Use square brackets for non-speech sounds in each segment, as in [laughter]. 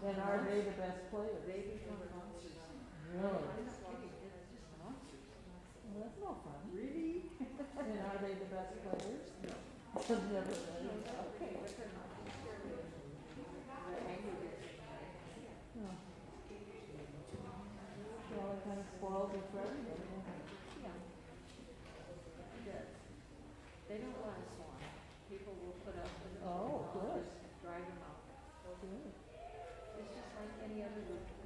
And are they the best players? They become monsters. Really? Well, I'm not kidding, it's just monsters. that's no fun. Really? And are they the best players? [laughs] No. Never been. Okay, but they're not. They're angry. Oh. Well, it kind of spoils it for everybody. doesn't it? Yeah. It does. They don't last long. People will put up with it. Oh, and I'll good. just Drive them out. Good. It's just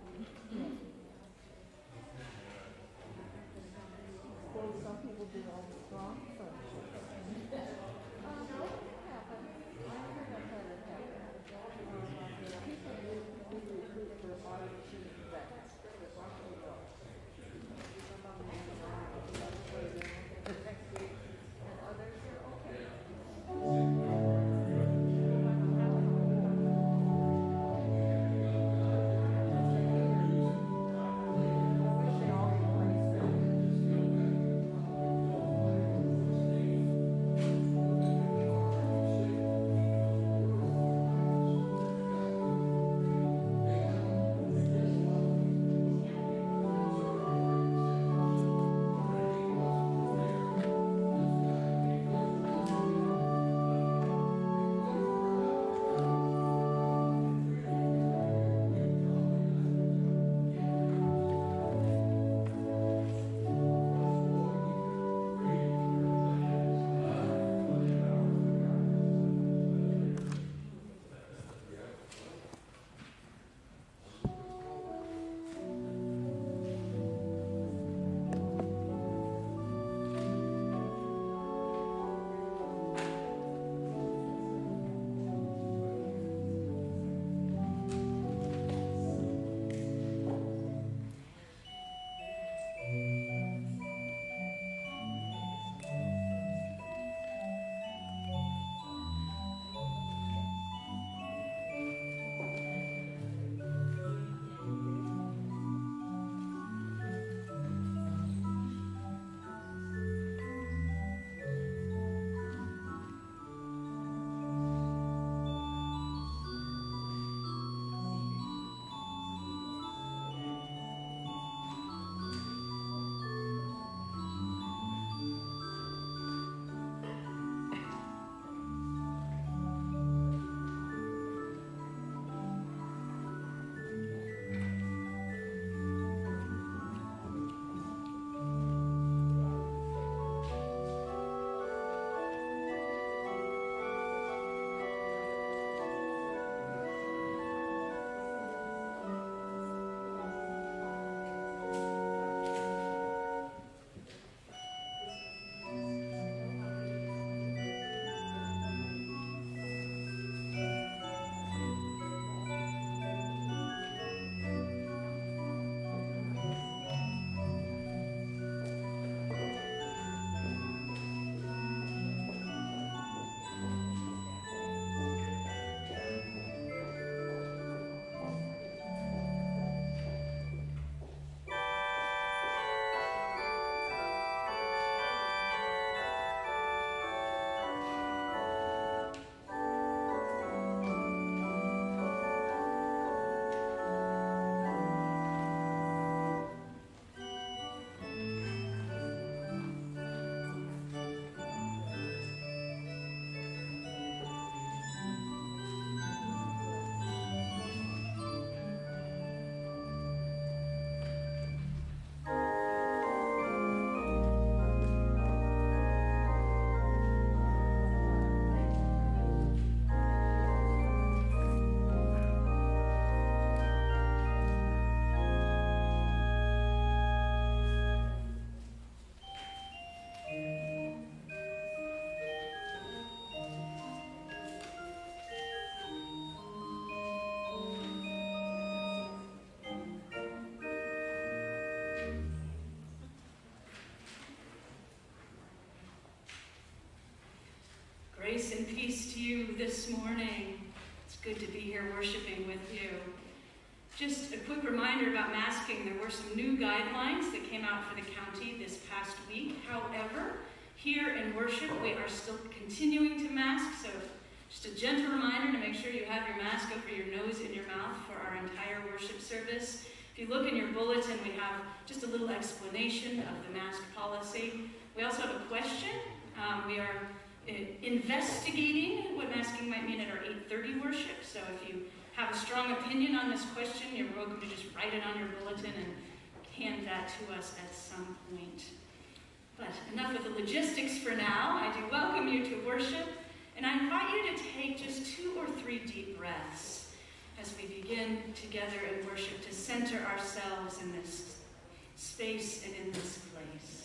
Grace and peace to you this morning. It's good to be here worshiping with you. Just a quick reminder about masking. There were some new guidelines that came out for the county this past week. However, here in worship, we are still continuing to mask, so just a gentle reminder to make sure you have your mask over your nose and your mouth for our entire worship service. If you look in your bulletin, we have just a little explanation of the mask policy. We also have a question. Um, we are Uh, investigating what masking might mean at our 8:30 worship. So if you have a strong opinion on this question, you're welcome to just write it on your bulletin and hand that to us at some point. But enough with the logistics for now. I do welcome you to worship, and I invite you to take just two or three deep breaths as we begin together in worship to center ourselves in this space and in this place.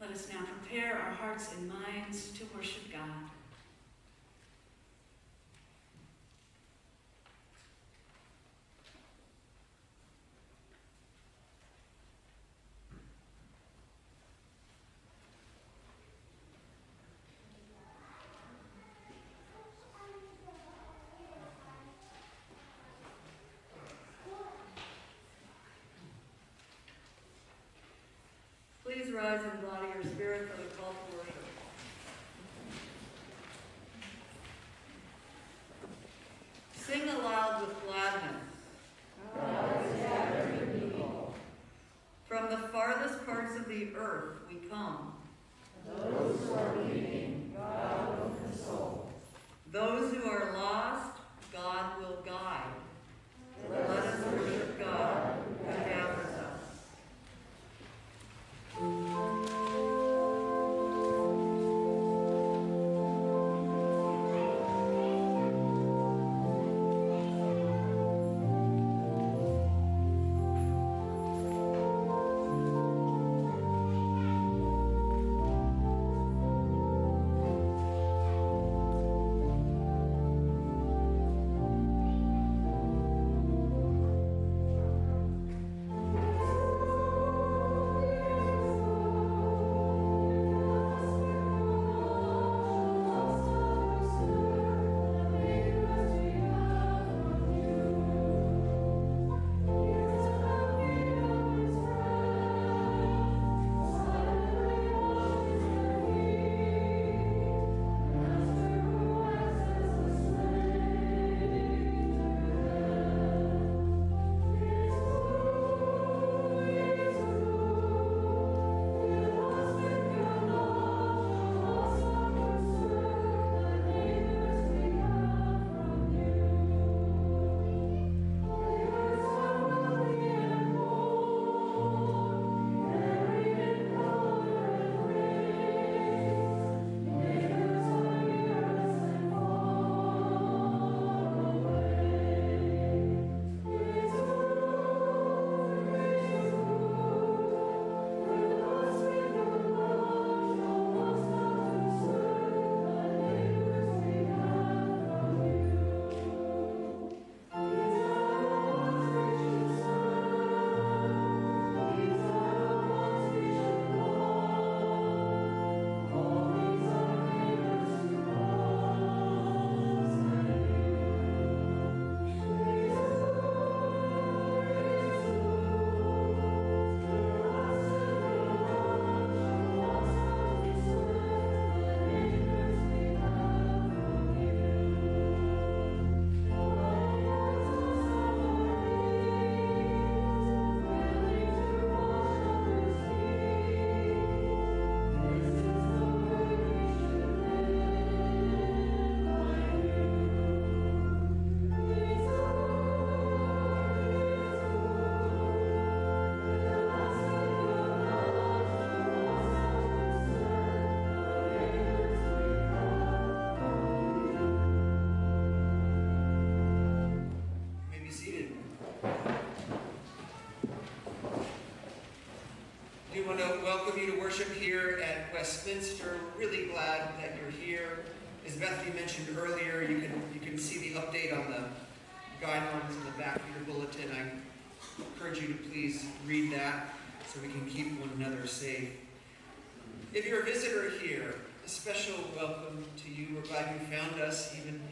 Let us now prepare our hearts and minds to worship God.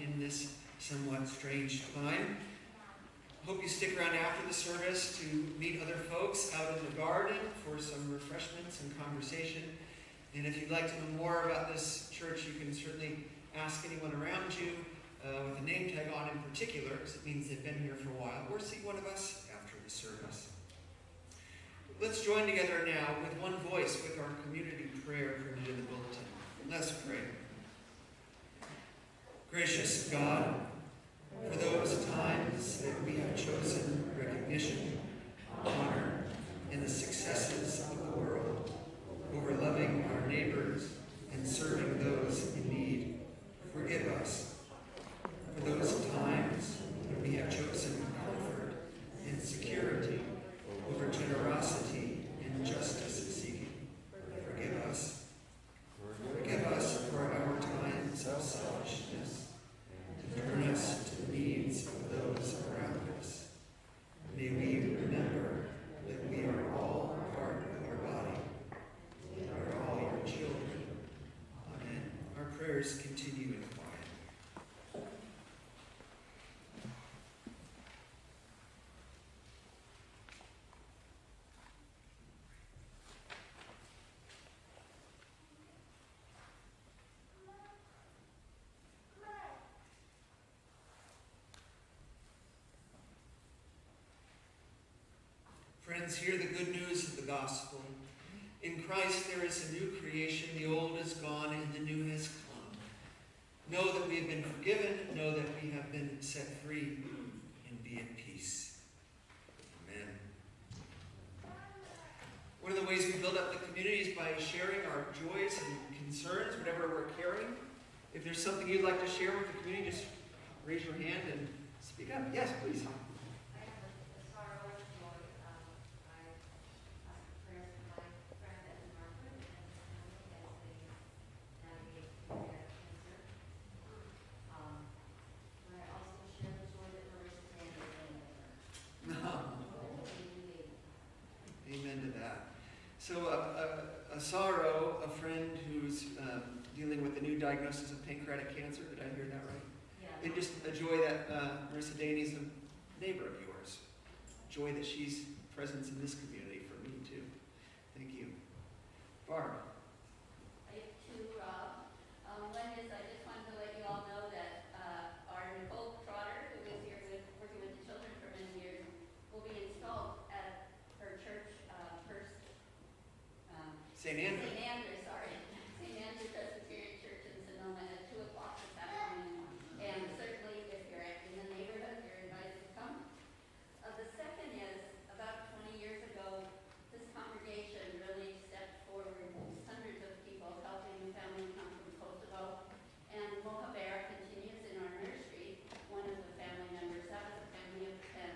In this somewhat strange time. Hope you stick around after the service to meet other folks out in the garden for some refreshments and conversation. And if you'd like to know more about this church, you can certainly ask anyone around you uh, with a name tag on in particular, because it means they've been here for a while, or see one of us after the service. Let's join together now with one voice with our community prayer printed in the bulletin. Let's pray. Gracious God, for those times that we have chosen recognition, honor, and the successes of the world over loving our neighbors and serving those in need, forgive us. For those times when we have chosen comfort and security over generosity and justice seeking, forgive us. Forgive us for our times of turn us to the needs of those around us. May we remember that we are all part of your body. We are all your children. Amen. Our prayers continue in quiet. Friends, hear the good news of the gospel. In Christ there is a new creation. The old is gone and the new has come. Know that we have been forgiven. Know that we have been set free and be at peace. Amen. One of the ways we build up the community is by sharing our joys and concerns, whatever we're carrying. If there's something you'd like to share with the community, just raise your hand and speak up. Yes, please. I have a a sorrow and joy. Um, I ask prayers for my friend Evan Margaret and his family as they navigate through their cancer. Um, but I also share the joy that Marissa's family is in with her. Really, Amen to that. So, a, a, a sorrow, a friend who's um, dealing with a new diagnosis of pancreatic cancer. Did I hear that right? yeah. And just a joy that uh, Marissa Daney's a neighbor of yours. Joy that she's present in this community for me too. Thank you. Barb. I have two, Rob. Um, one is, I just wanted to let you all know that, uh, our Nicole Trotter, who is here with, working with the children for many years, will be installed at her church, uh, first, um, St. Andrew. St. Andrew, sorry, St. Andrew Presbyterian Church in Sonoma at two o'clock this afternoon. And certainly, if you're in the neighborhood, you're invited to come. Uh, the second is, about twenty years ago, this congregation really stepped forward, hundreds of people helping a family come from Kosovo. And Mohaber continues in our nursery, one of the family members, that was a family of ten.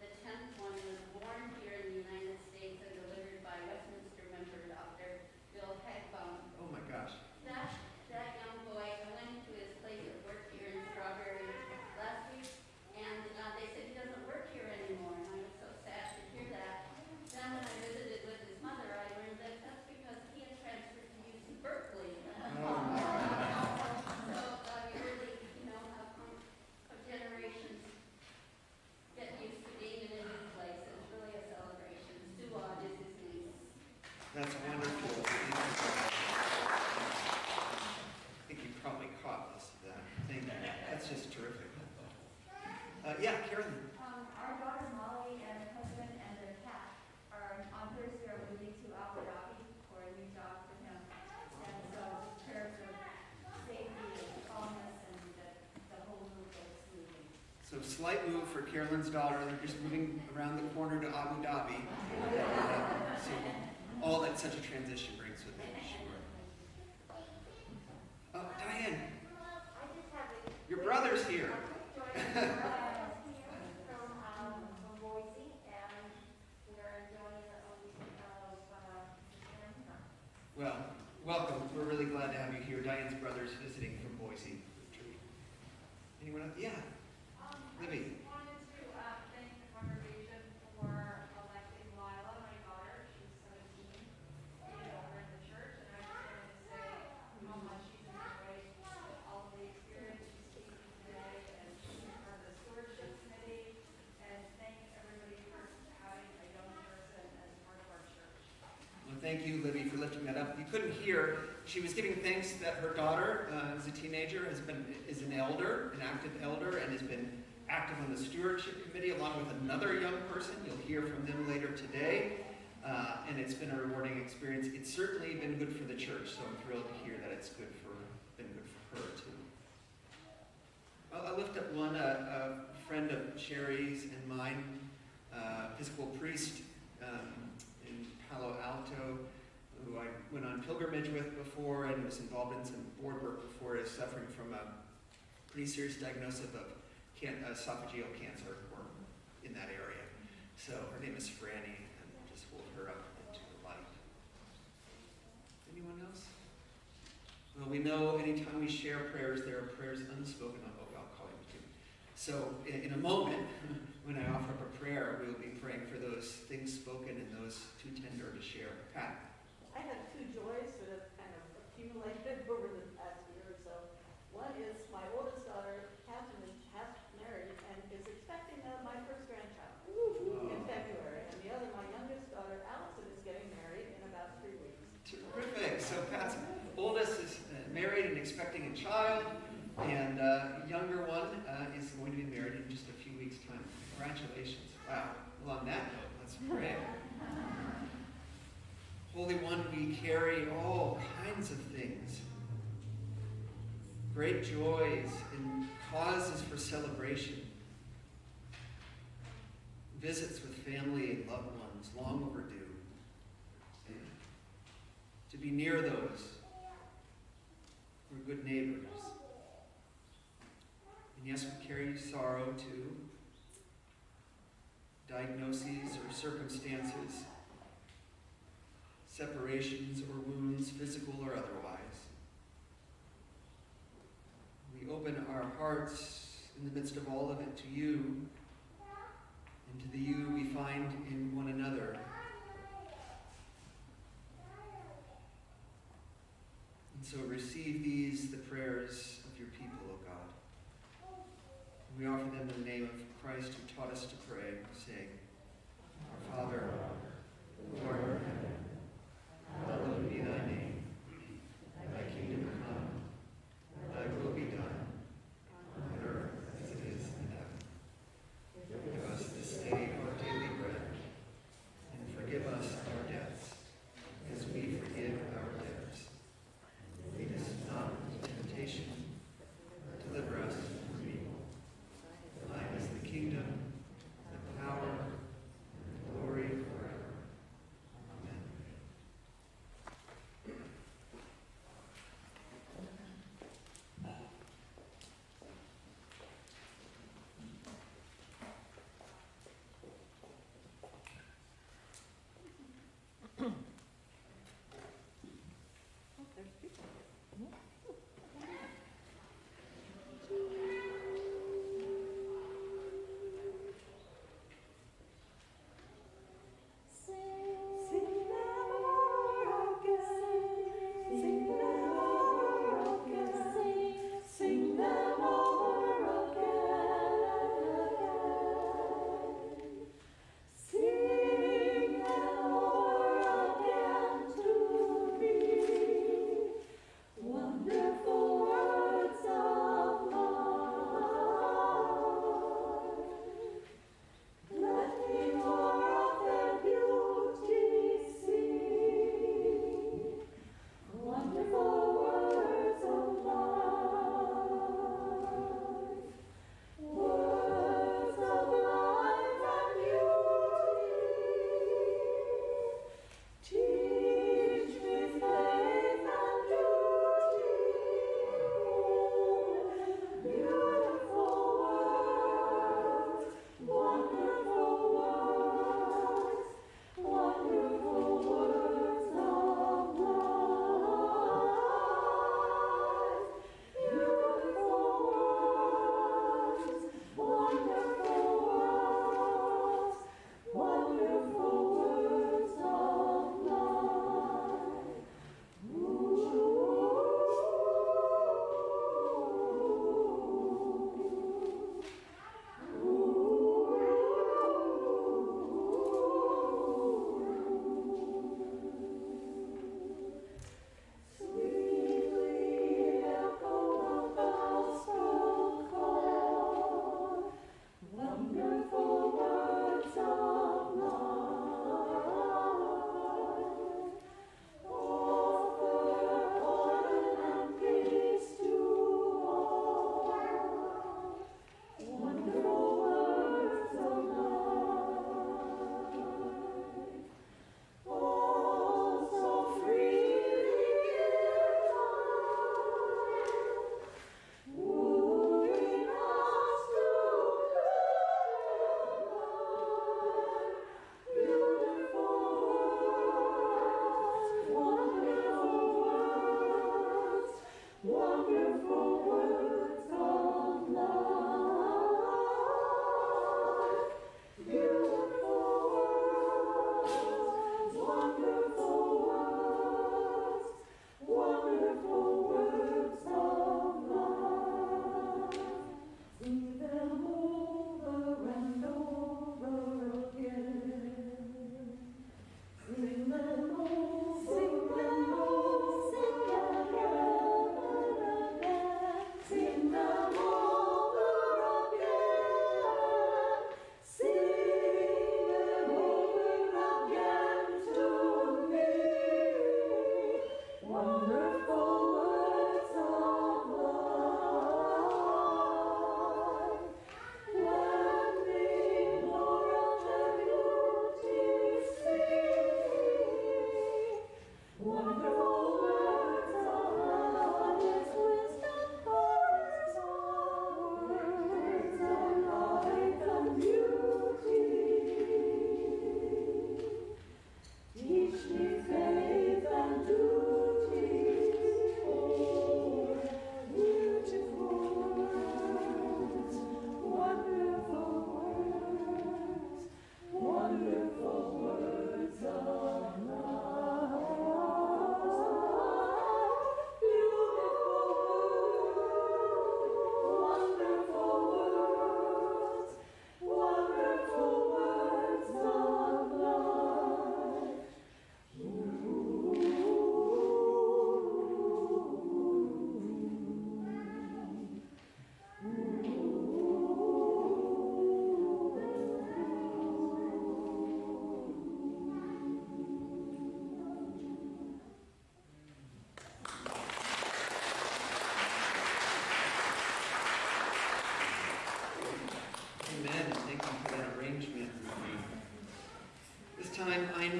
The tenth one was born here in the United States and delivered by Westminster member Dr. Bill Hagbaum. Oh my gosh. That, that young boy, I went to his place of work here in Strawberry last week, and, uh, they said he doesn't work here anymore, and I was so sad to hear that. Then when I visited with his mother, I learned that that's because he had transferred to UC Berkeley. Oh my So, uh, you really, you know, how come, how generations get used to being in a new place, it's really a celebration. Suad is his name. That's wonderful. I think you probably caught most of that. Thank you. That's just terrific. Uh, yeah, Carolyn. Um, our daughter Molly and her husband and their cat are on Thursday are moving to Abu Dhabi for a new job for him. And so prayers of safety and calmness and that the whole move goes smoothly. So slight move for Carolyn's daughter. They're just moving around the corner to Abu Dhabi. [laughs] So all that such a transition brings with it, sure. Oh, Diane, I just have a. your brother's here. Joy from, um, from Boise, and we are enjoying a week of, uh, Santa. Well, welcome. We're really glad to have you here. Diane's brother's visiting from Boise. Anyone else? Yeah, Um, Libby. I just wanted to, uh, thank the congregation for electing Lila, my daughter, she's seventeen, to be over in the church, and I just wanted to say how much she's enjoyed all of the experience she's taken today, and for the stewardship committee, and thank you, Libby, for lifting that up. You couldn't hear. She was giving thanks that her daughter, uh, a teenager, has been is an elder, an active elder, and has been active on the stewardship committee along with another young person. You'll hear from them later today. Uh, and it's been a rewarding experience. It's certainly been good for the church, so I'm thrilled to hear that it's good for been good for her too. I'll, I'll lift up one, uh, a friend of Sherry's and mine, uh, Episcopal priest um, in Palo Alto, who I went on pilgrimage with before and was involved in some board work before, is suffering from a pretty serious diagnosis of can- esophageal cancer or in that area. So her name is Franny, and we'll just hold her up into the light. Anyone else? Well, we know anytime we share prayers, there are prayers unspoken. Oh, I'll call you too. So in, in a moment, [laughs] when I offer up a prayer, we will be praying for those things spoken and those too tender to share. Pat. I have two joys that [laughs] accumulated over the past year or so. One is my oldest daughter, Catherine, is half married and is expecting uh, my first grandchild in February. And the other, my youngest daughter, Allison, is getting married in about three weeks. Terrific. So Pat's oldest is uh, married and expecting a child, and uh, younger one uh, is going to be married in just a few weeks' time. Congratulations. Wow. Well, on that note, let's pray. Holy One, we carry all kinds of things. Great joys and causes for celebration. Visits with family and loved ones, long overdue to be near those who are good neighbors. And yes, we carry sorrow too, diagnoses or circumstances, separations or wounds, physical or otherwise. We open our hearts in the midst of all of it to you and to the you we find in one another. And so receive these, the prayers of your people, O God. We offer them in the name of Christ who taught us to pray, saying, Our Father, who art in heaven, hallowed be thy name. Thy kingdom come, thy will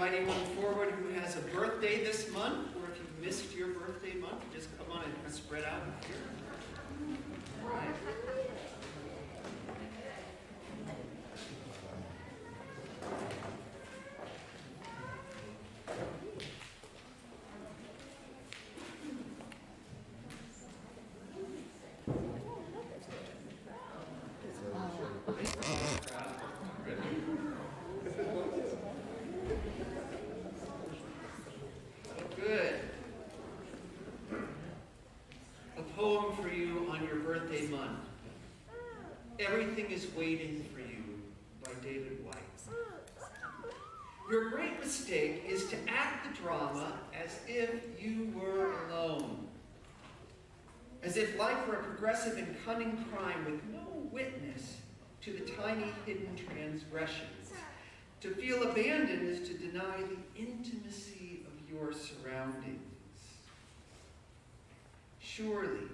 time, I invite anyone forward who has a birthday this month, or if you've missed your birthday month, just come on and spread out here. All right. Good. A poem for you on your birthday month. Everything is waiting for you by David Whyte. Your great mistake is to act the drama as if you were alone. As if life were a progressive and cunning crime with no witness to the tiny hidden transgressions. To feel abandoned is to deny the intimacy of your surroundings. Surely,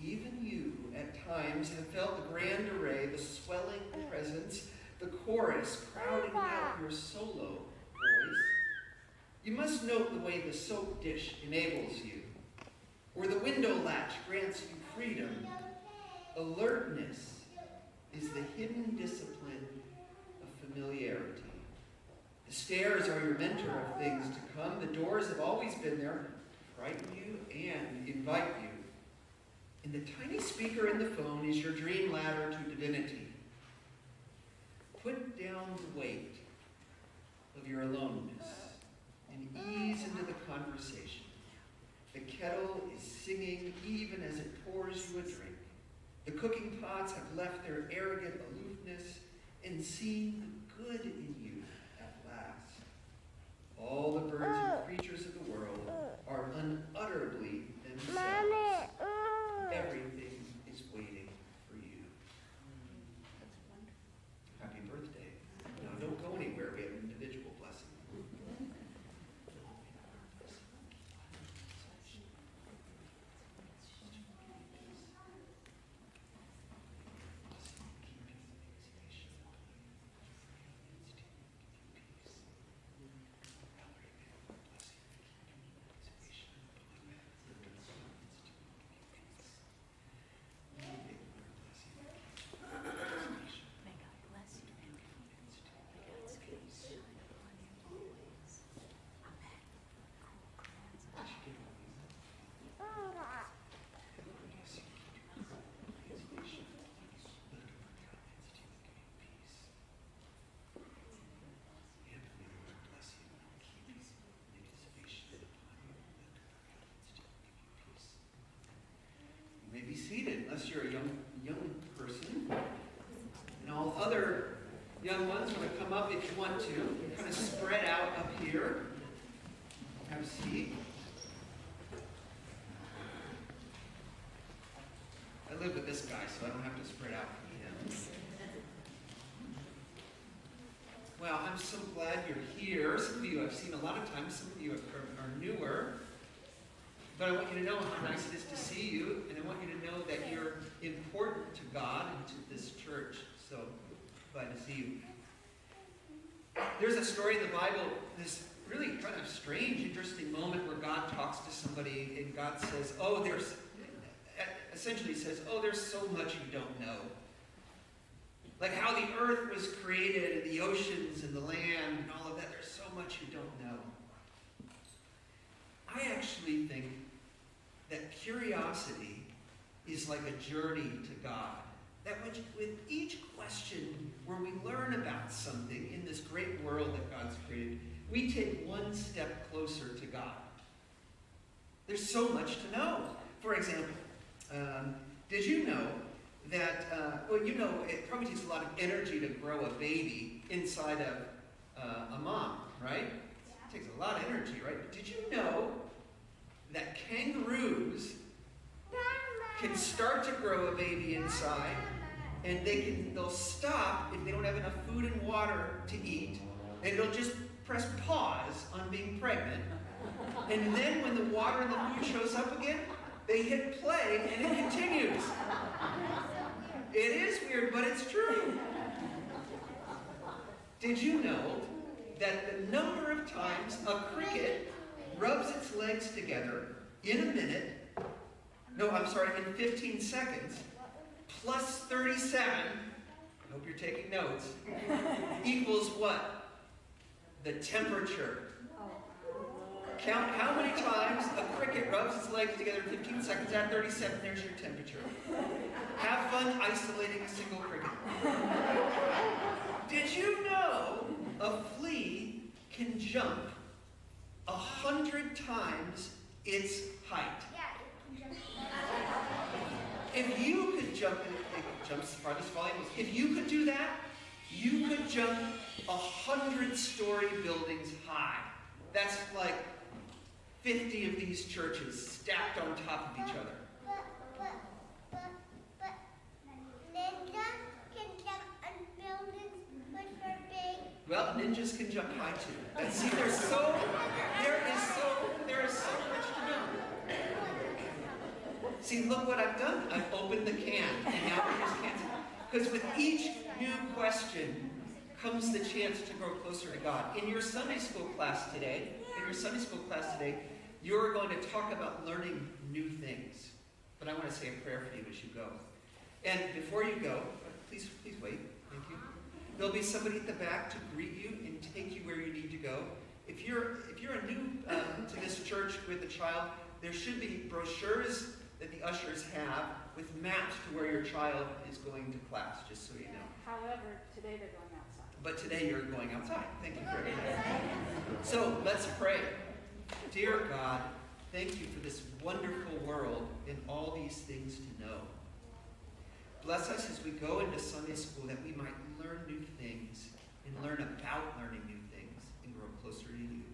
even you at times have felt the grand array, the swelling presence, the chorus crowding out your solo voice. You must note the way the soap dish enables you, or the window latch grants you freedom. Alertness is the hidden discipline of familiarity. The stairs are your mentor of things to come. The doors have always been there frighten you and invite you. And the tiny speaker in the phone is your dream ladder to divinity. Put down the weight of your aloneness and ease into the conversation. The kettle is singing even as it pours you a drink. The cooking pots have left their arrogant aloofness and seen the good in you. All the birds and uh, creatures of the world uh, are unutterably themselves. Uh. Everything is waiting for you. Happy birthday. Now, don't go anywhere. We have an individual blessing. You may be seated unless you're a young, young person. And all other young ones want to come up if you want to. Kind of spread out up here. Have a seat. I live with this guy, so I don't have to spread out from him. Well, I'm so glad you're here. Some of you I've seen a lot of times, some of you are newer. But I want you to know how nice it is to see you, and I want you to know that you're important to God and to this church. So glad to see you. There's a story in the Bible, this really kind of strange, interesting moment where God talks to somebody and God says, Oh, there's, essentially says, Oh, there's so much you don't know. Like how the earth was created, and the oceans and the land and all of that, there's so much you don't know. I actually think that curiosity is like a journey to God. That with each question where we learn about something in this great world that God's created, we take one step closer to God. There's so much to know. For example, um, did you know that, uh, well, you know, it probably takes a lot of energy to grow a baby inside of uh, a mom, right? It takes a lot of energy, right? But did you know that kangaroos can start to grow a baby inside and they can they'll stop if they don't have enough food and water to eat and they'll just press pause on being pregnant. And then when the water and the food shows up again they hit play and it continues. It is weird but it's true. Did you know that the number of times a cricket rubs its legs together in a minute, no, I'm sorry, in 15 seconds, plus 37, I hope you're taking notes, [laughs] equals what? The temperature. Count how many times a cricket rubs its legs together in 15 seconds. At 37, there's your temperature. Have fun isolating a single cricket. Did you know a flea can jump a hundred times its height? If you could jump, it jumps as far as falling. If you could do that, you could jump a hundred story buildings high. That's like 50 of these churches stacked on top of each other. But, but, but, but, Linda can jump on buildings which are big. Well, ninjas can jump high too. And see, there's so, there is so, there is so much to know. See, look what I've done. I've opened the can, and now we just can't. Because with each new question comes the chance to grow closer to God. In your Sunday school class today, in your Sunday school class today, you're going to talk about learning new things. But I want to say a prayer for you as you go. And before you go, please, please wait. There'll be somebody at the back to greet you and take you where you need to go. If you're if you're a new uh, to this church with a child, there should be brochures that the ushers have with maps to where your child is going to class, just so you know. However, today they're going outside. But today you're going outside. Thank you for that. [laughs] So let's pray. Dear God, thank you for this wonderful world and all these things to know. Bless us as we go into Sunday school that we might learn new things and learn about learning new things and grow closer to you.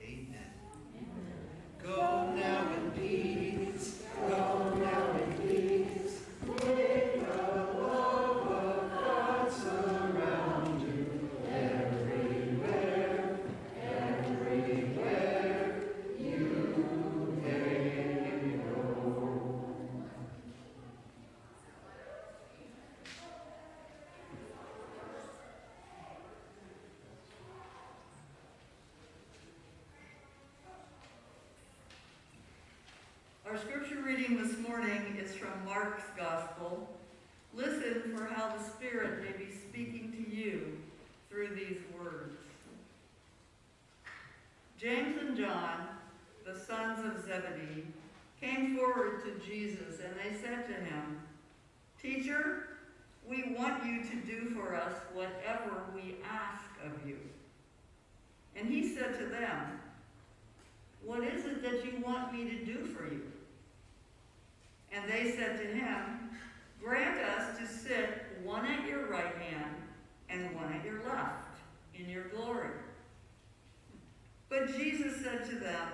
Amen. Go now morning is from Mark's Gospel. Listen for how the Spirit may be speaking to you through these words. James and John, the sons of Zebedee, came forward to Jesus and they said to him, Teacher, we want you to do for us whatever we ask of you. And he said to them, What is it that you want me to do for you? And they said to him, Grant us to sit one at your right hand and one at your left in your glory. But Jesus said to them,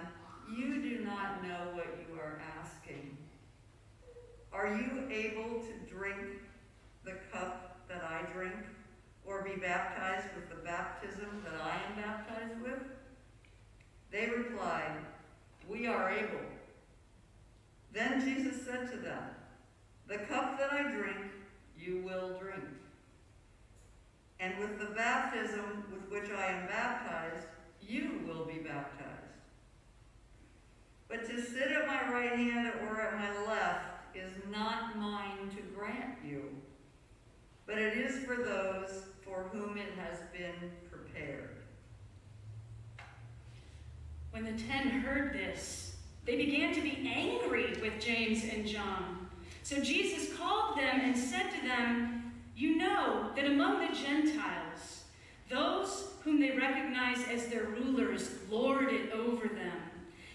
You do not know what you are asking. Are you able to drink the cup that I drink, or be baptized with the baptism that I am baptized with? They replied, We are able. Then Jesus said to them, The cup that I drink, you will drink. And with the baptism with which I am baptized, you will be baptized. But to sit at my right hand or at my left is not mine to grant you, but it is for those for whom it has been prepared. When the ten heard this, they began to be angry with James and John. So Jesus called them and said to them, You know that among the Gentiles, those whom they recognize as their rulers lord it over them,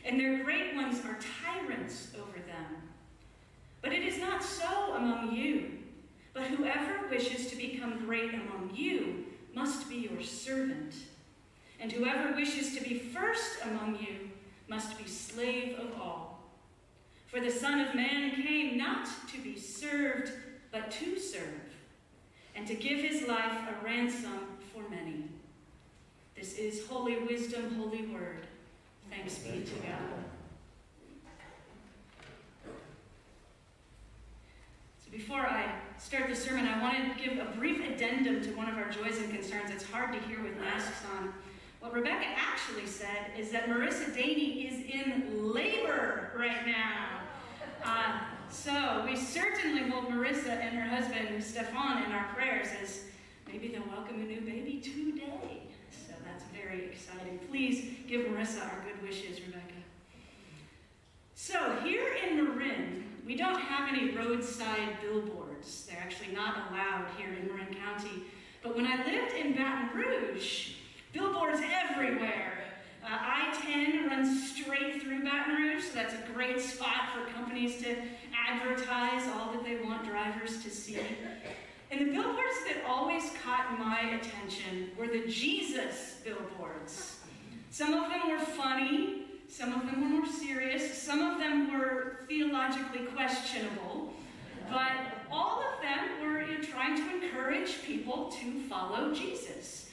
and their great ones are tyrants over them. But it is not so among you. But whoever wishes to become great among you must be your servant. And whoever wishes to be first among you must be slave of all. For the Son of Man came not to be served, but to serve, and to give his life a ransom for many. This is holy wisdom, holy word. Thanks be to God. So before I start the sermon, I want to give a brief addendum to one of our joys and concerns. It's hard to hear with masks on. What Rebecca actually said is that Marissa Daney is in labor right now. Uh, so we certainly hold Marissa and her husband Stefan in our prayers as maybe they'll welcome a new baby today. So that's very exciting. Please give Marissa our good wishes, Rebecca. So here in Marin, we don't have any roadside billboards. They're actually not allowed here in Marin County. But when I lived in Baton Rouge, billboards everywhere. Uh, I-10 runs straight through Baton Rouge, so that's a great spot for companies to advertise all that they want drivers to see. And the billboards that always caught my attention were the Jesus billboards. Some of them were funny, some of them were more serious, some of them were theologically questionable, but all of them were trying to encourage people to follow Jesus.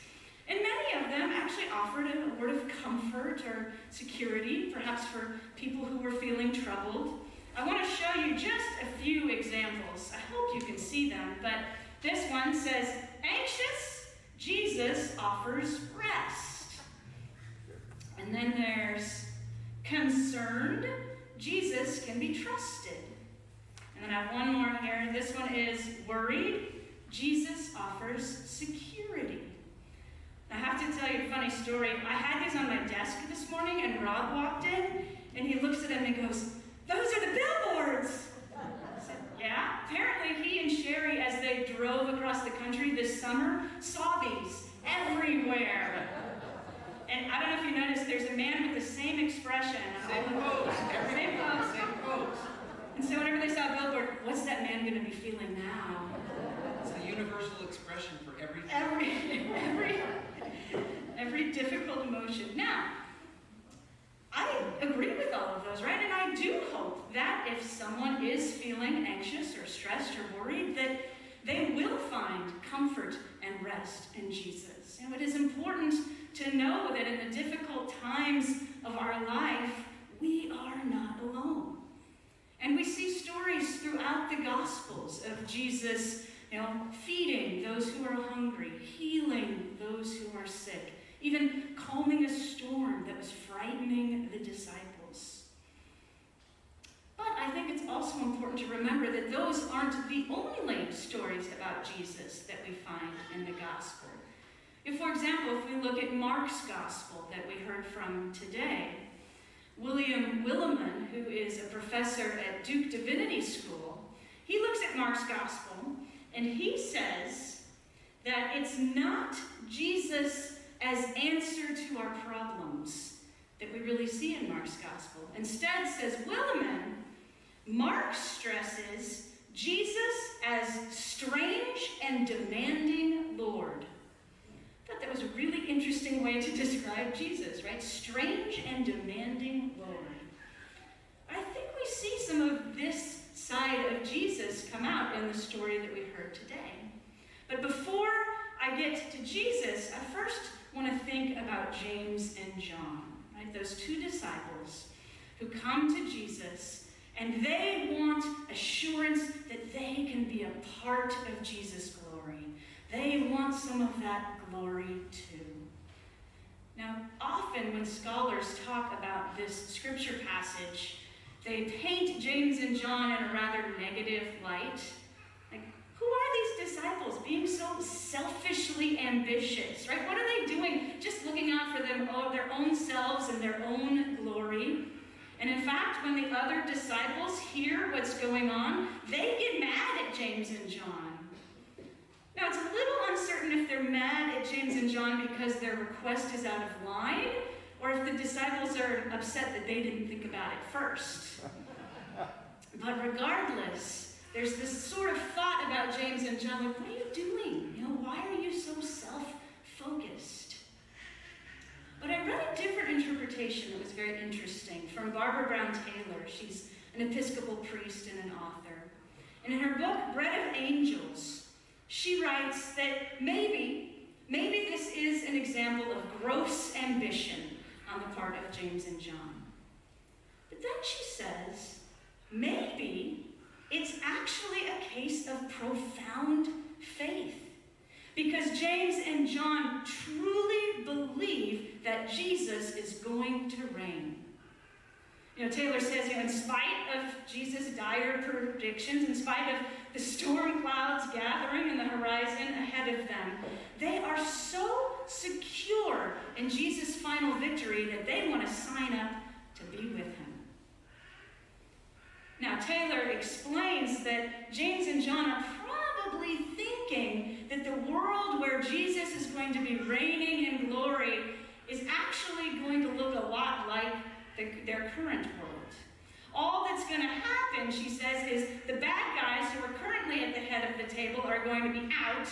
And many of them actually offered a word of comfort or security, perhaps for people who were feeling troubled. I want to show you just a few examples. I hope you can see them, but this one says, Anxious, Jesus offers rest. And then there's concerned, Jesus can be trusted. And then I have one more here. This one is worried, Jesus offers security. I have to tell you a funny story. I had these on my desk this morning, and Rob walked in, and he looks at them and goes, Those are the billboards! I said, Yeah. Apparently, he and Sherry, as they drove across the country this summer, saw these everywhere. And I don't know if you noticed, there's a man with the same expression. on Same the- pose, Same pose. Same pose. And so whenever they saw a billboard, what's that man going to be feeling now? It's a universal expression for everything. Every, [laughs] every, every difficult emotion. Now, I agree with all of those, right? And I do hope that if someone is feeling anxious or stressed or worried, that they will find comfort and rest in Jesus. You know, it is important to know that in the difficult times of our life, we are not alone. And we see stories throughout the Gospels of Jesus, know, feeding those who are hungry, healing those who are sick, even calming a storm that was frightening the disciples. But I think it's also important to remember that those aren't the only stories about Jesus that we find in the Gospel. If, for example, if we look at Mark's Gospel that we heard from today, William Willimon, who is a professor at Duke Divinity School, he looks at Mark's Gospel and he says that it's not Jesus as answer to our problems that we really see in Mark's Gospel. Instead, says Willimon, Mark stresses Jesus as strange and demanding Lord. I thought that was a really interesting way to [laughs] describe Jesus, right? Strange and demanding Lord. I think we see some of this side of Jesus come out in the story that we heard today. But before I get to Jesus, I first want to think about James and John, right? Those two disciples who come to Jesus and they want assurance that they can be a part of Jesus' glory. They want some of that glory too. Now, often when scholars talk about this scripture passage, they paint James and John in a rather negative light. Like, who are these disciples being so selfishly ambitious, right? What are they doing? Just looking out for them, oh, their own selves and their own glory. And in fact, when the other disciples hear what's going on, they get mad at James and John. Now, it's a little uncertain if they're mad at James and John because their request is out of line, or if the disciples are upset that they didn't think about it first. But regardless, there's this sort of thought about James and John like, what are you doing? You know, why are you so self focused? But I read a different interpretation that was very interesting from Barbara Brown Taylor. She's an Episcopal priest and an author. And in her book, Bread of Angels, she writes that maybe, maybe this is an example of gross ambition on the part of James and John. But then she says, maybe it's actually a case of profound faith. Because James and John truly believe that Jesus is going to reign. You know, Taylor says, you know, in spite of Jesus' dire predictions, in spite of the storm clouds gathering in the horizon ahead of them, they are so secure in Jesus' final victory that they want to sign up to be with him. Now, Taylor explains that James and John are probably thinking that the world where Jesus is going to be reigning in glory is actually going to look a lot like the, their current world. All that's going to happen, she says, is the bad guys who are currently at the head of the table are going to be out,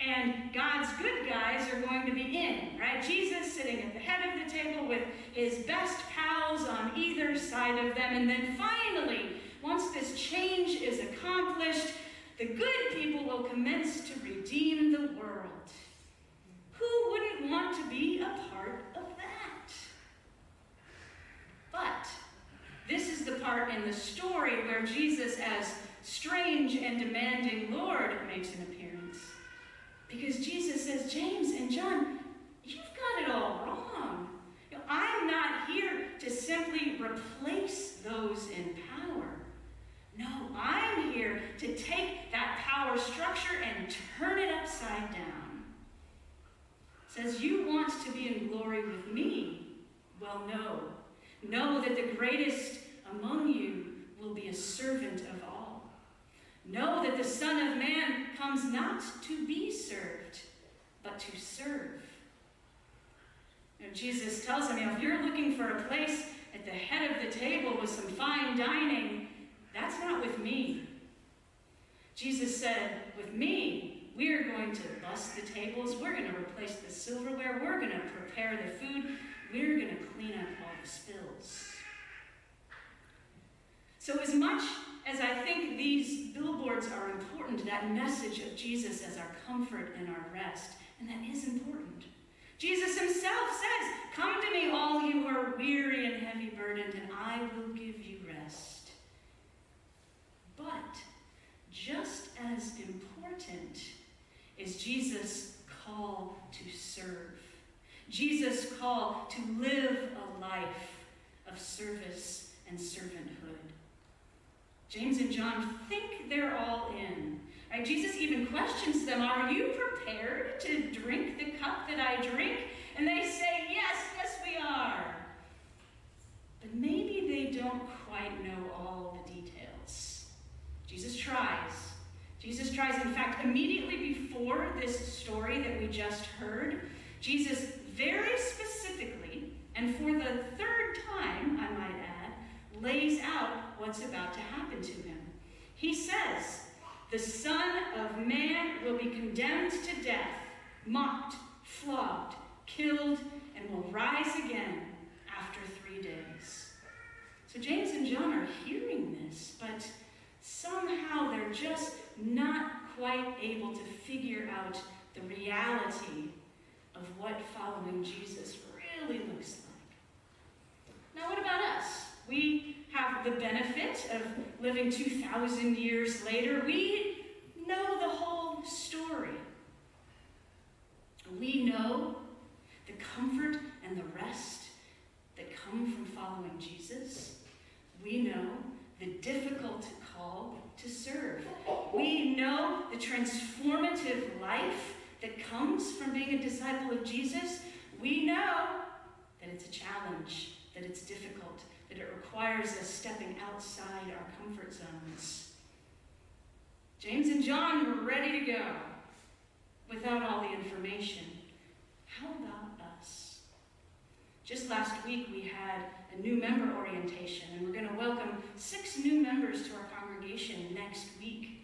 and God's good guys are going to be in, right? Jesus sitting at the head of the table with his best pals on either side of them, and then finally, once this change is accomplished, the good people will commence to redeem the world. Who wouldn't want to be a part of that? But this is the part in the story where Jesus, as strange and demanding Lord, makes an appearance. Because Jesus says, James and John, you've got it all wrong. You know, I'm not here to simply replace those in power. No, I'm here to take that power structure and turn it upside down. Says, You want to be in glory with me? Well, no. Know that the greatest among you will be a servant of all. Know that the Son of Man comes not to be served, but to serve. Know, Jesus tells him, if you're looking for a place at the head of the table with some fine dining, that's not with me. Jesus said, With me, we're going to bust the tables, we're going to replace the silverware, we're going to prepare the food, we're going to clean up all the spills. So, as much as I think these billboards are important, that message of Jesus as our comfort and our rest, and that is important. Jesus himself says, Come to me, all you who are weary and heavy burdened, and I will give you rest. But just as important is Jesus' call to serve, Jesus' call to live a life of service and servanthood. James and John think they're all in. Right? Jesus even questions them, Are you prepared to drink the cup that I drink? And they say, Yes, yes, we are. But maybe they don't quite know all the details. Jesus tries. Jesus tries, in fact, immediately before this story that we just heard, Jesus very specifically, and for the third time, I might add, lays out what's about to happen to him. He says, The Son of Man will be condemned to death, mocked, flogged, killed, and will rise again after three days. So James and John are hearing this, but somehow they're just not quite able to figure out the reality of what following Jesus really looks like. Now, what about us? We have the benefit of living 2,000 years later. We know the whole story. We know the comfort and the rest that come from following Jesus. We know the difficult call to serve. We know the transformative life that comes from being a disciple of Jesus. We know that it's a challenge, that it's difficult, that it requires us stepping outside our comfort zones. James and John were ready to go without all the information. How about us? Just last week we had a new member orientation, and we're going to welcome six new members to our congregation next week.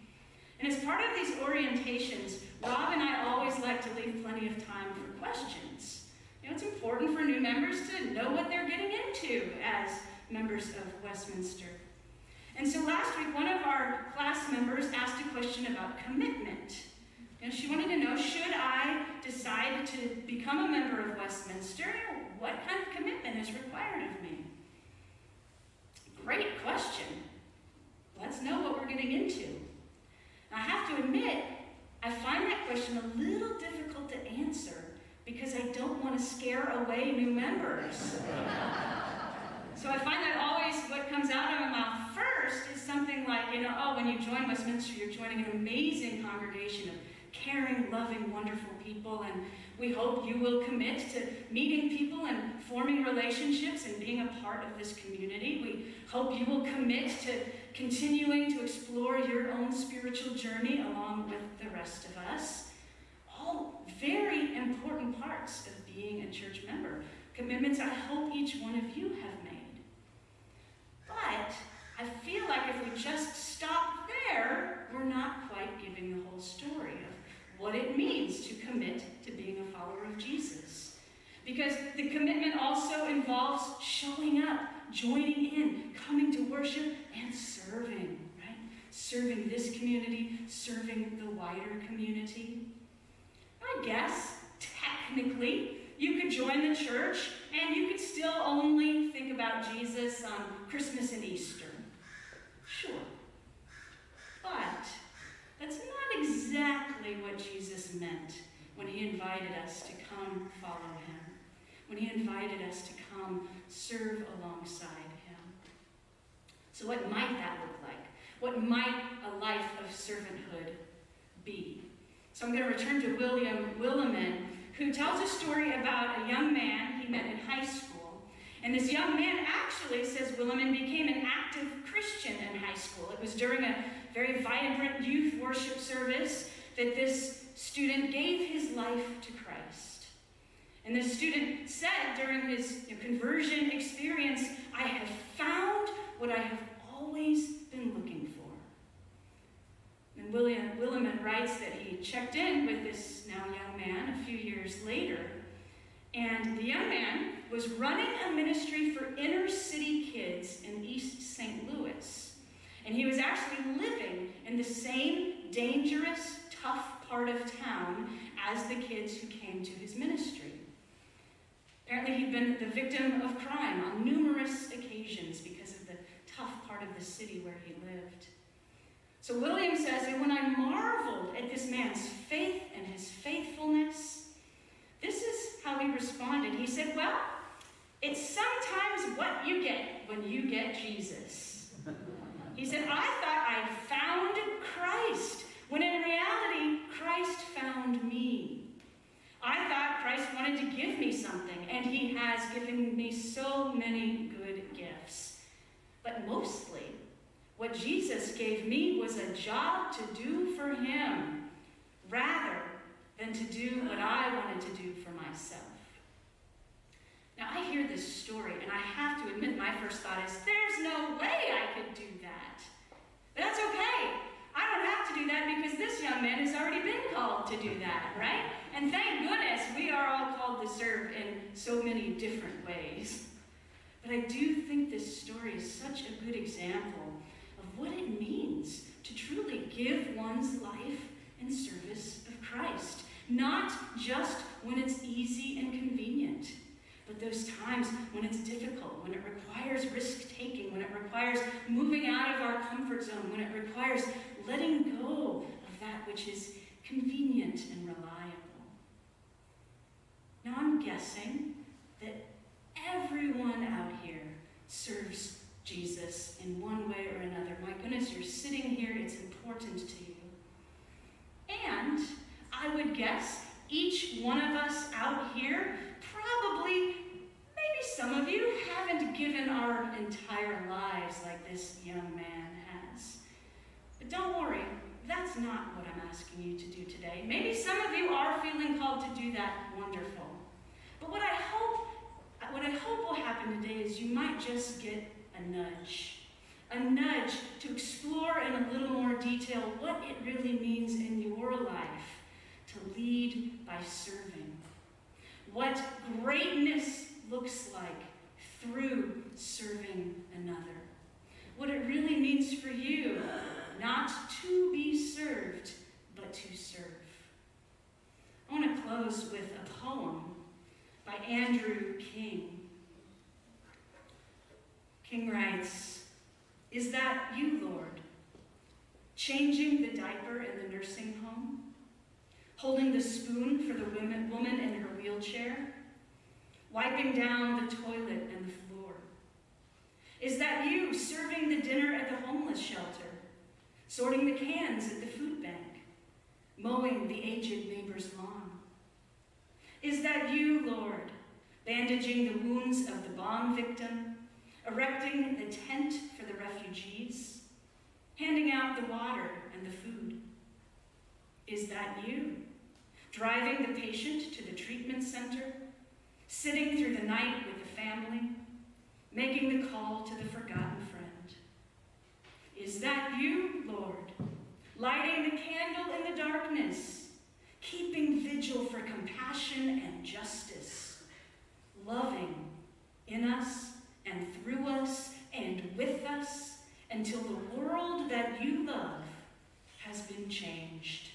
And as part of these orientations, Rob and I always like to leave plenty of time for questions. You know, it's important for new members to know what they're getting into as members of Westminster. And so last week, one of our class members asked a question about commitment. And she wanted to know, should I decide to become a member of Westminster, what kind of commitment is required of me? Great question. Let's know what we're getting into. I have to admit, I find that question a little difficult to answer because I don't want to scare away new members. [laughs] so I find that always what comes out of my mouth first is something like, you know, oh, when you join Westminster, you're joining an amazing congregation of caring, loving, wonderful people, and we hope you will commit to meeting people and forming relationships and being a part of this community. We hope you will commit to continuing to explore your own spiritual journey along with the rest of us. All very important parts of being a church member. Commitments I hope each one of you have made. But I feel like if we just stop there, we're not quite giving the whole story of what it means to commit to being a follower of Jesus. Because the commitment also involves showing up, joining in, coming to worship, and serving, right? Serving this community, serving the wider community. I guess, technically, you could join the church and you could still only think about Jesus on Christmas and Easter. Sure. But that's not exactly what Jesus meant when he invited us to come follow him, when he invited us to come serve alongside him. So, what might that look like? What might a life of servanthood be? So, I'm going to return to William Willimon, who tells a story about a young man he met in high school. And this young man actually says Willimon became an active Christian in high school. It was during a very vibrant youth worship service that this student gave his life to Christ. And the student said during his conversion experience, I have found what I have always been looking for. And William Willimon writes that he checked in with this now young man a few years later, and the young man was running a ministry for inner city kids in East St. Louis. And he was actually living in the same dangerous, tough part of town as the kids who came to his ministry. Apparently, he'd been the victim of crime on numerous occasions because of the tough part of the city where he lived. So William says, and when I marveled at this man's faith and his faithfulness, this is how he responded. He said, Well, it's sometimes what you get when you get Jesus. He said, I thought I'd found Christ, when in reality, Christ found me. I thought Christ wanted to give me something, and he has given me so many good gifts. But mostly, what Jesus gave me was a job to do for him, rather than to do what I wanted to do for myself. Now, I hear this story, and I have to admit, my first thought is, there's no way I could do that. But that's okay. I don't have to do that because this young man has already been called to do that, right? And thank goodness we are all called to serve in so many different ways. But I do think this story is such a good example of what it means to truly give one's life in service of Christ. Not just when it's easy and convenient, but those times when it's difficult, when it requires risk taking, when it requires moving out of our comfort zone, when it requires letting go of that which is convenient and reliable. Now, I'm guessing that everyone out here serves Jesus in one way or another. My goodness, you're sitting here, it's important to you. And I would guess each one of us out here probably, maybe some of you haven't given our entire lives like this young man has. But don't worry, that's not what I'm asking you to do today. Maybe some of you are feeling called to do that. Wonderful. But what I hope, what I hope will happen today is you might just get a nudge. A nudge to explore in a little more detail what it really means in your life to lead by serving. What greatness looks like through serving another. What it really means for you not to be served, but to serve. I want to close with a poem by Andrew King. King writes, Is that you, Lord, changing the diaper in the nursing home? Holding the spoon for the women, woman in her wheelchair? wiping down the toilet and the floor? Is that you serving the dinner at the homeless shelter, sorting the cans at the food bank, mowing the aged neighbor's lawn? Is that you, Lord, bandaging the wounds of the bomb victim, erecting the tent for the refugees, handing out the water and the food? Is that you, driving the patient to the treatment center, sitting through the night with the family, making the call to the forgotten friend? Is that you, Lord, lighting the candle in the darkness, keeping vigil for compassion and justice, loving in us and through us and with us until the world that you love has been changed?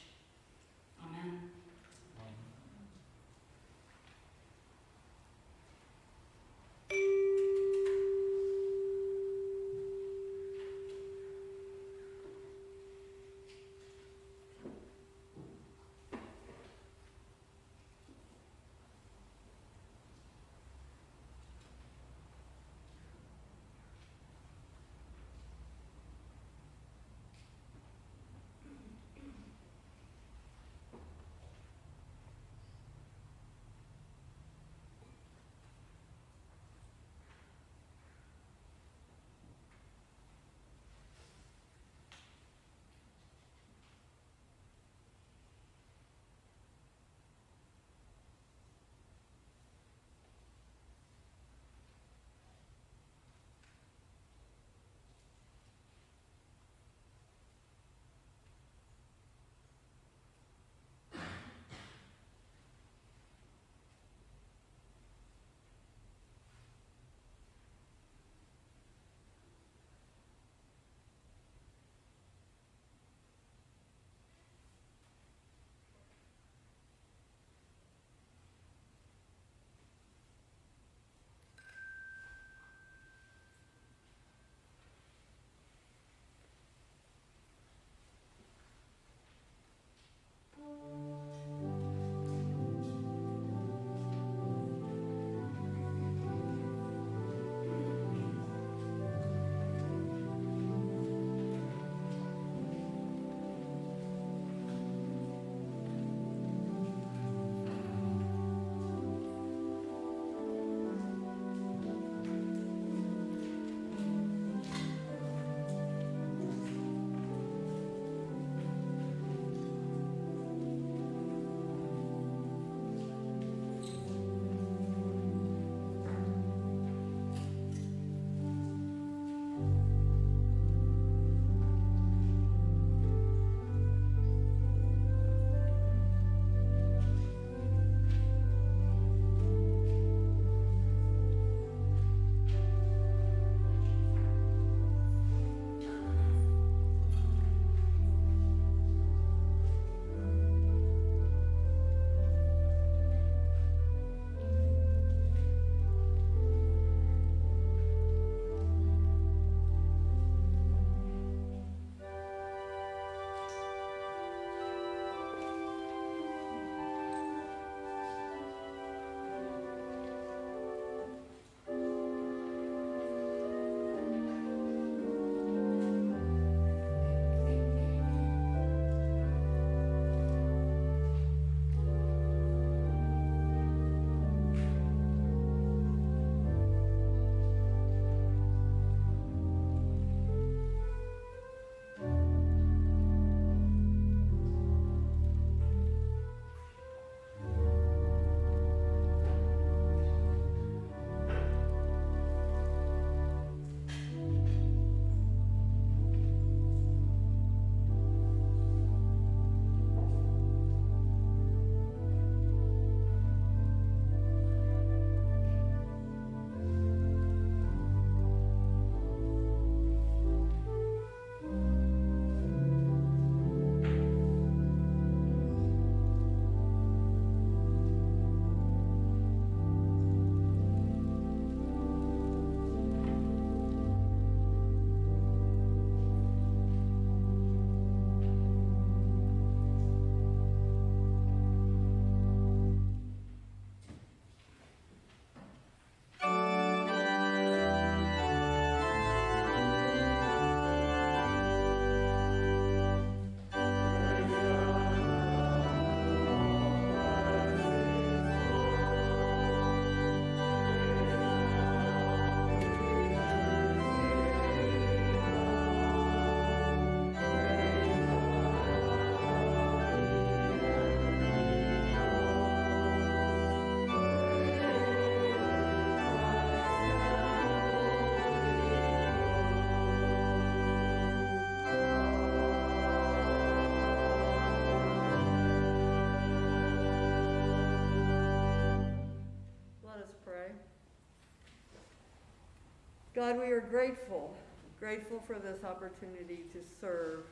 God, we are grateful, grateful for this opportunity to serve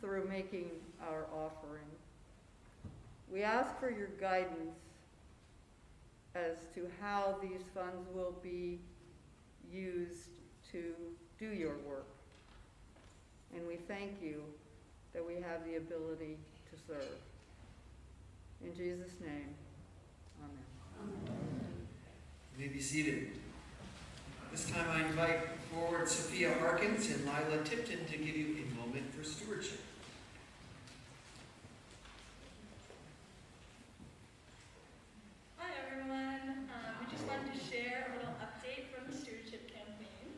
through making our offering. We ask for your guidance as to how these funds will be used to do your work. And we thank you that we have the ability to serve. In Jesus' name, amen. You may be seated. This time I invite forward Sophia Harkins and Lila Tipton to give you a moment for stewardship. Hi everyone. Um, we just wanted to share a little update from the stewardship campaign.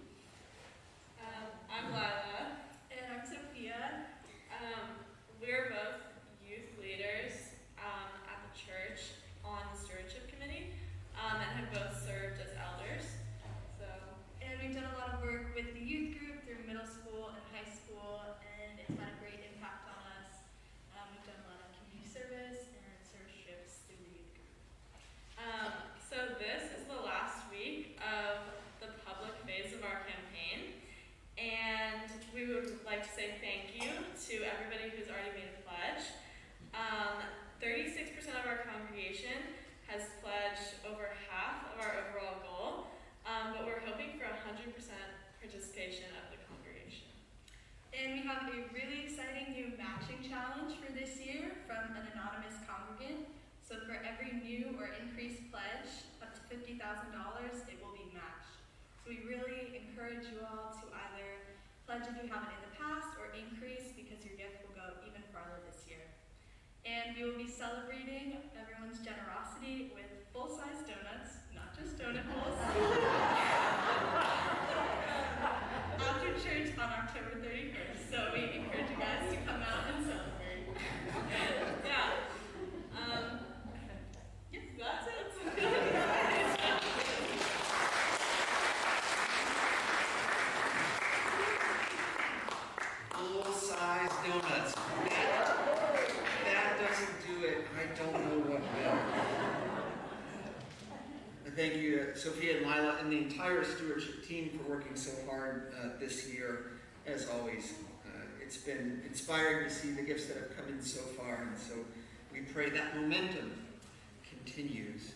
Um, I'm Lila and I'm Sophia. Um, we're both youth leaders um, at the church on the stewardship committee um, and have both served as elders. So, and we've done a lot of work with the youth group through middle school and high school, and it's had a great impact on us. Um, we've done a lot of community service and service trips through the youth group. Um, so this is the last week of the public phase of our campaign, and we would like to say thank you to everybody who's already made a pledge. Um, 36% of our congregation has pledged over half of our overall goal, um, but we're hoping for 100% participation of the congregation. And we have a really exciting new matching challenge for this year from an anonymous congregant. So for every new or increased pledge up to $50,000, it will be matched. So we really encourage you all to either pledge if you haven't in the past or increase because your gift will go even farther this year. And we will be celebrating everyone's generosity with full-size donuts, not just donut holes. After church on October 31st. So we encourage you guys to come out and celebrate. yeah. Um, yes, that's it. Full-size donuts. That, that doesn't do it. I don't know what will. And Thank you to Sophia and Lila and the entire stewardship team for working so hard uh, this year. As always, uh, it's been inspiring to see the gifts that have come in so far, and so we pray that momentum continues.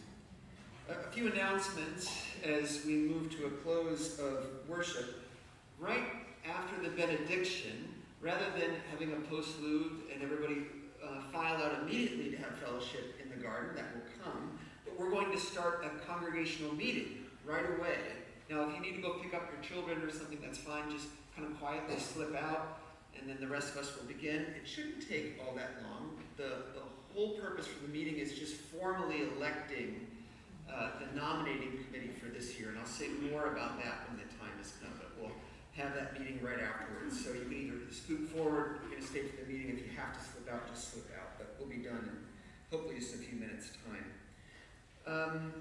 A few announcements as we move to a close of worship. Right after the benediction, rather than having a postlude and everybody uh, file out immediately to have fellowship in the garden, that will come, but we're going to start a congregational meeting right away. Now, if you need to go pick up your children or something, that's fine. Just kind of quietly slip out, and then the rest of us will begin. It shouldn't take all that long. The, the whole purpose for the meeting is just formally electing uh, the nominating committee for this year, and I'll say more about that when the time is come, but we'll have that meeting right afterwards. So you can either scoot forward, you're gonna stay for the meeting, if you have to slip out, just slip out, but we'll be done in hopefully just a few minutes' time. Um,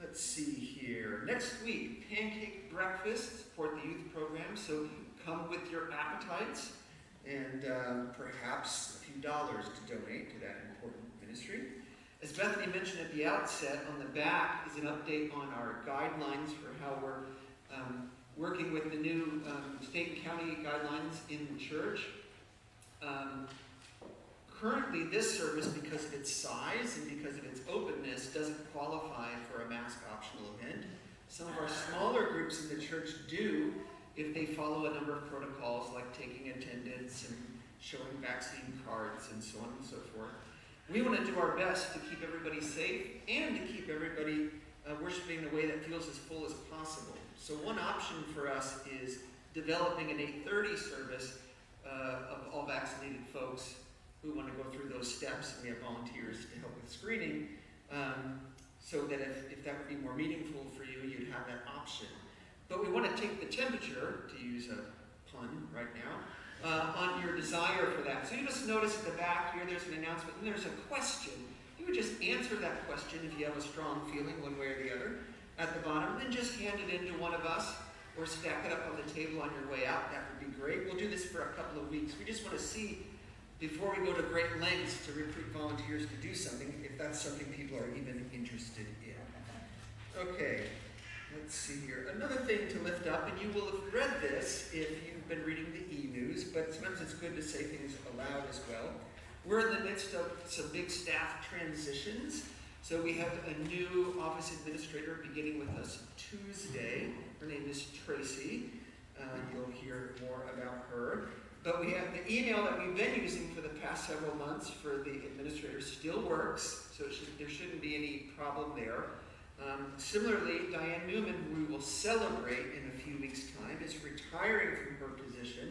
let's see here. Next week, pancake breakfast, for the youth program, so come with your appetites and um, perhaps a few dollars to donate to that important ministry. As Bethany mentioned at the outset, on the back is an update on our guidelines for how we're um, working with the new um, state and county guidelines in the church. Um, currently, this service, because of its size and because of its openness, doesn't qualify for a mask optional event. Some of our smaller groups in the church do if they follow a number of protocols like taking attendance and showing vaccine cards and so on and so forth. We want to do our best to keep everybody safe and to keep everybody uh, worshiping in a way that feels as full as possible. So one option for us is developing an 8:30 service uh, of all vaccinated folks who want to go through those steps, and we have volunteers to help with screening, um, so that if, if that would be more meaningful for you, you'd have that option. But we want to take the temperature, to use a pun right now, uh, on your desire for that. So you just notice at the back here, there's an announcement, and there's a question. You would just answer that question if you have a strong feeling one way or the other at the bottom, and then just hand it in to one of us or stack it up on the table on your way out. That would be great. We'll do this for a couple of weeks. We just want to see, before we go to great lengths to recruit volunteers to do something, if that's something people are even interested in. Okay. Let's see here. Another thing to lift up, and you will have read this if you've been reading the e-news, but sometimes it's good to say things aloud as well. We're in the midst of some big staff transitions. So we have a new office administrator beginning with us Tuesday. Her name is Tracy. Uh, you'll hear more about her. But we have the email that we've been using for the past several months for the administrator still works, so should, there shouldn't be any problem there. Um, similarly, Diane Newman, who we will celebrate in a few weeks' time, is retiring from her position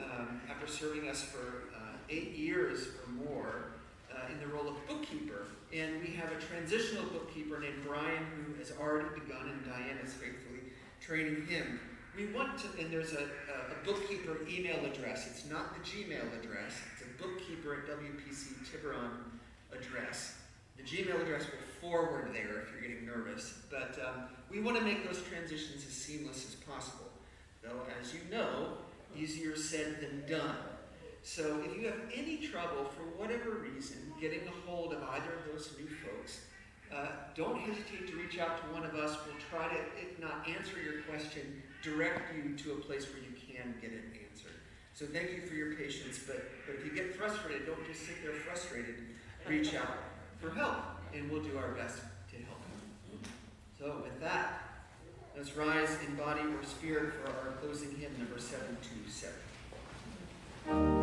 um, after serving us for uh, eight years or more uh, in the role of bookkeeper. And we have a transitional bookkeeper named Brian who has already begun, and Diane is faithfully training him. We want to, and there's a, a, bookkeeper email address. It's not the Gmail address, it's a bookkeeper at WPC Tiburon address. The Gmail address will forward there if you're getting nervous, but um, we want to make those transitions as seamless as possible. Though, as you know, easier said than done. So if you have any trouble for whatever reason getting a hold of either of those new folks, uh, don't hesitate to reach out to one of us. We'll try to, if not answer your question, direct you to a place where you can get it answered. So thank you for your patience, but, but if you get frustrated, don't just sit there frustrated. Reach out for help, and we'll do our best to help you. So with that, let's rise in body or spirit for our closing hymn, number 727.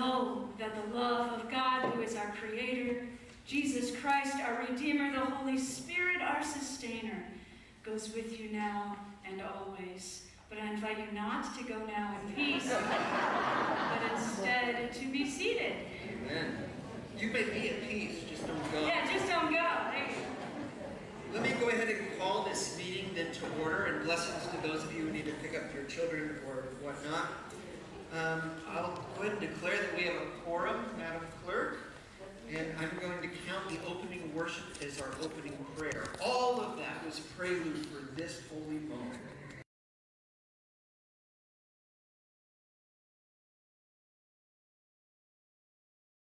Know that the love of God, who is our Creator, Jesus Christ, our Redeemer, the Holy Spirit, our Sustainer, goes with you now and always. But I invite you not to go now in peace, but instead to be seated. Amen. You may be at peace, just don't go. Yeah, just don't go. There you go. Let me go ahead and call this meeting then to order and blessings to those of you who need to pick up your children or whatnot. Um, I'll go ahead and declare that we have a quorum, Madam Clerk, and I'm going to count the opening worship as our opening prayer. All of that was prelude for this holy